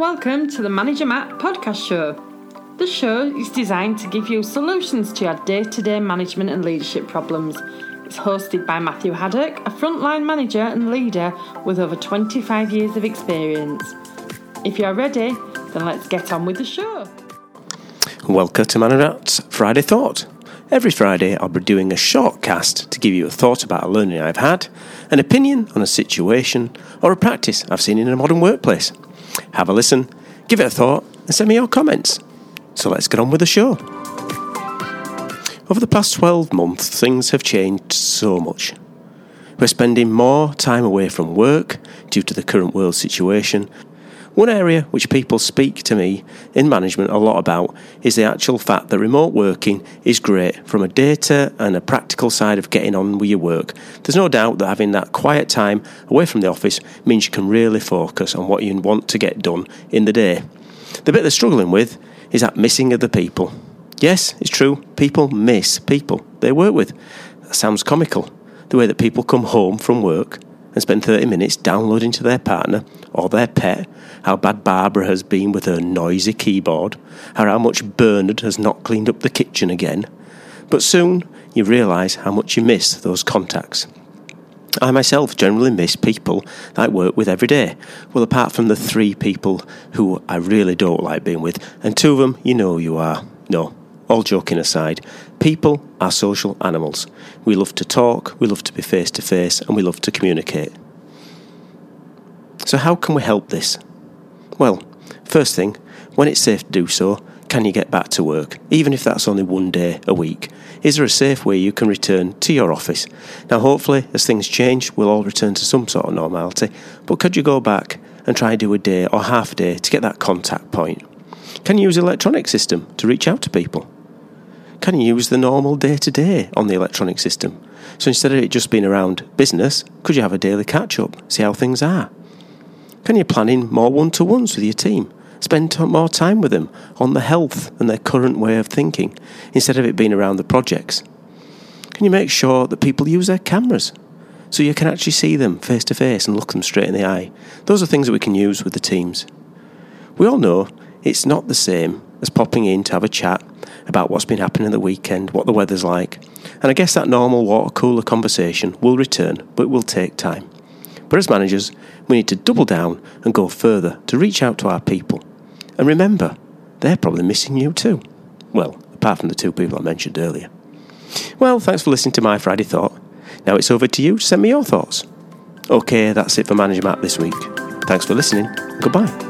Welcome to the Manager Matt podcast show. The show is designed to give you solutions to your day to day management and leadership problems. It's hosted by Matthew Haddock, a frontline manager and leader with over 25 years of experience. If you're ready, then let's get on with the show. Welcome to Manager Matt's Friday Thought. Every Friday, I'll be doing a short cast to give you a thought about a learning I've had, an opinion on a situation, or a practice I've seen in a modern workplace. Have a listen, give it a thought, and send me your comments. So let's get on with the show. Over the past 12 months, things have changed so much. We're spending more time away from work due to the current world situation, one area which people speak to me in management a lot about is the actual fact that remote working is great from a data and a practical side of getting on with your work. There's no doubt that having that quiet time away from the office means you can really focus on what you want to get done in the day. The bit they're struggling with is that missing of the people. Yes, it's true, people miss people they work with. That sounds comical. The way that people come home from work and spend 30 minutes downloading to their partner or their pet how bad Barbara has been with her noisy keyboard, or how much Bernard has not cleaned up the kitchen again. But soon you realise how much you miss those contacts. I myself generally miss people that I work with every day. Well, apart from the three people who I really don't like being with, and two of them you know you are. No, all joking aside, people are social animals. We love to talk, we love to be face to face, and we love to communicate. So, how can we help this? Well, first thing, when it's safe to do so, can you get back to work, even if that's only one day a week? Is there a safe way you can return to your office? Now, hopefully, as things change, we'll all return to some sort of normality, but could you go back and try and do a day or half a day to get that contact point? Can you use electronic system to reach out to people? Can you use the normal day to day on the electronic system? So instead of it just being around business, could you have a daily catch up, see how things are? Can you plan in more one to ones with your team? Spend more time with them on the health and their current way of thinking instead of it being around the projects? Can you make sure that people use their cameras so you can actually see them face to face and look them straight in the eye? Those are things that we can use with the teams. We all know it's not the same as popping in to have a chat about what's been happening the weekend, what the weather's like. And I guess that normal water cooler conversation will return, but it will take time. But as managers, we need to double down and go further to reach out to our people. And remember, they're probably missing you too. Well, apart from the two people I mentioned earlier. Well, thanks for listening to my Friday Thought. Now it's over to you to send me your thoughts. Okay, that's it for Manager Matt this week. Thanks for listening. Goodbye.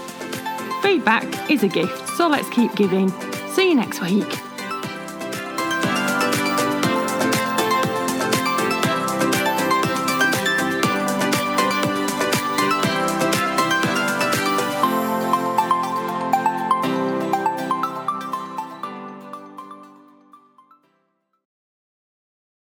Feedback is a gift, so let's keep giving. See you next week.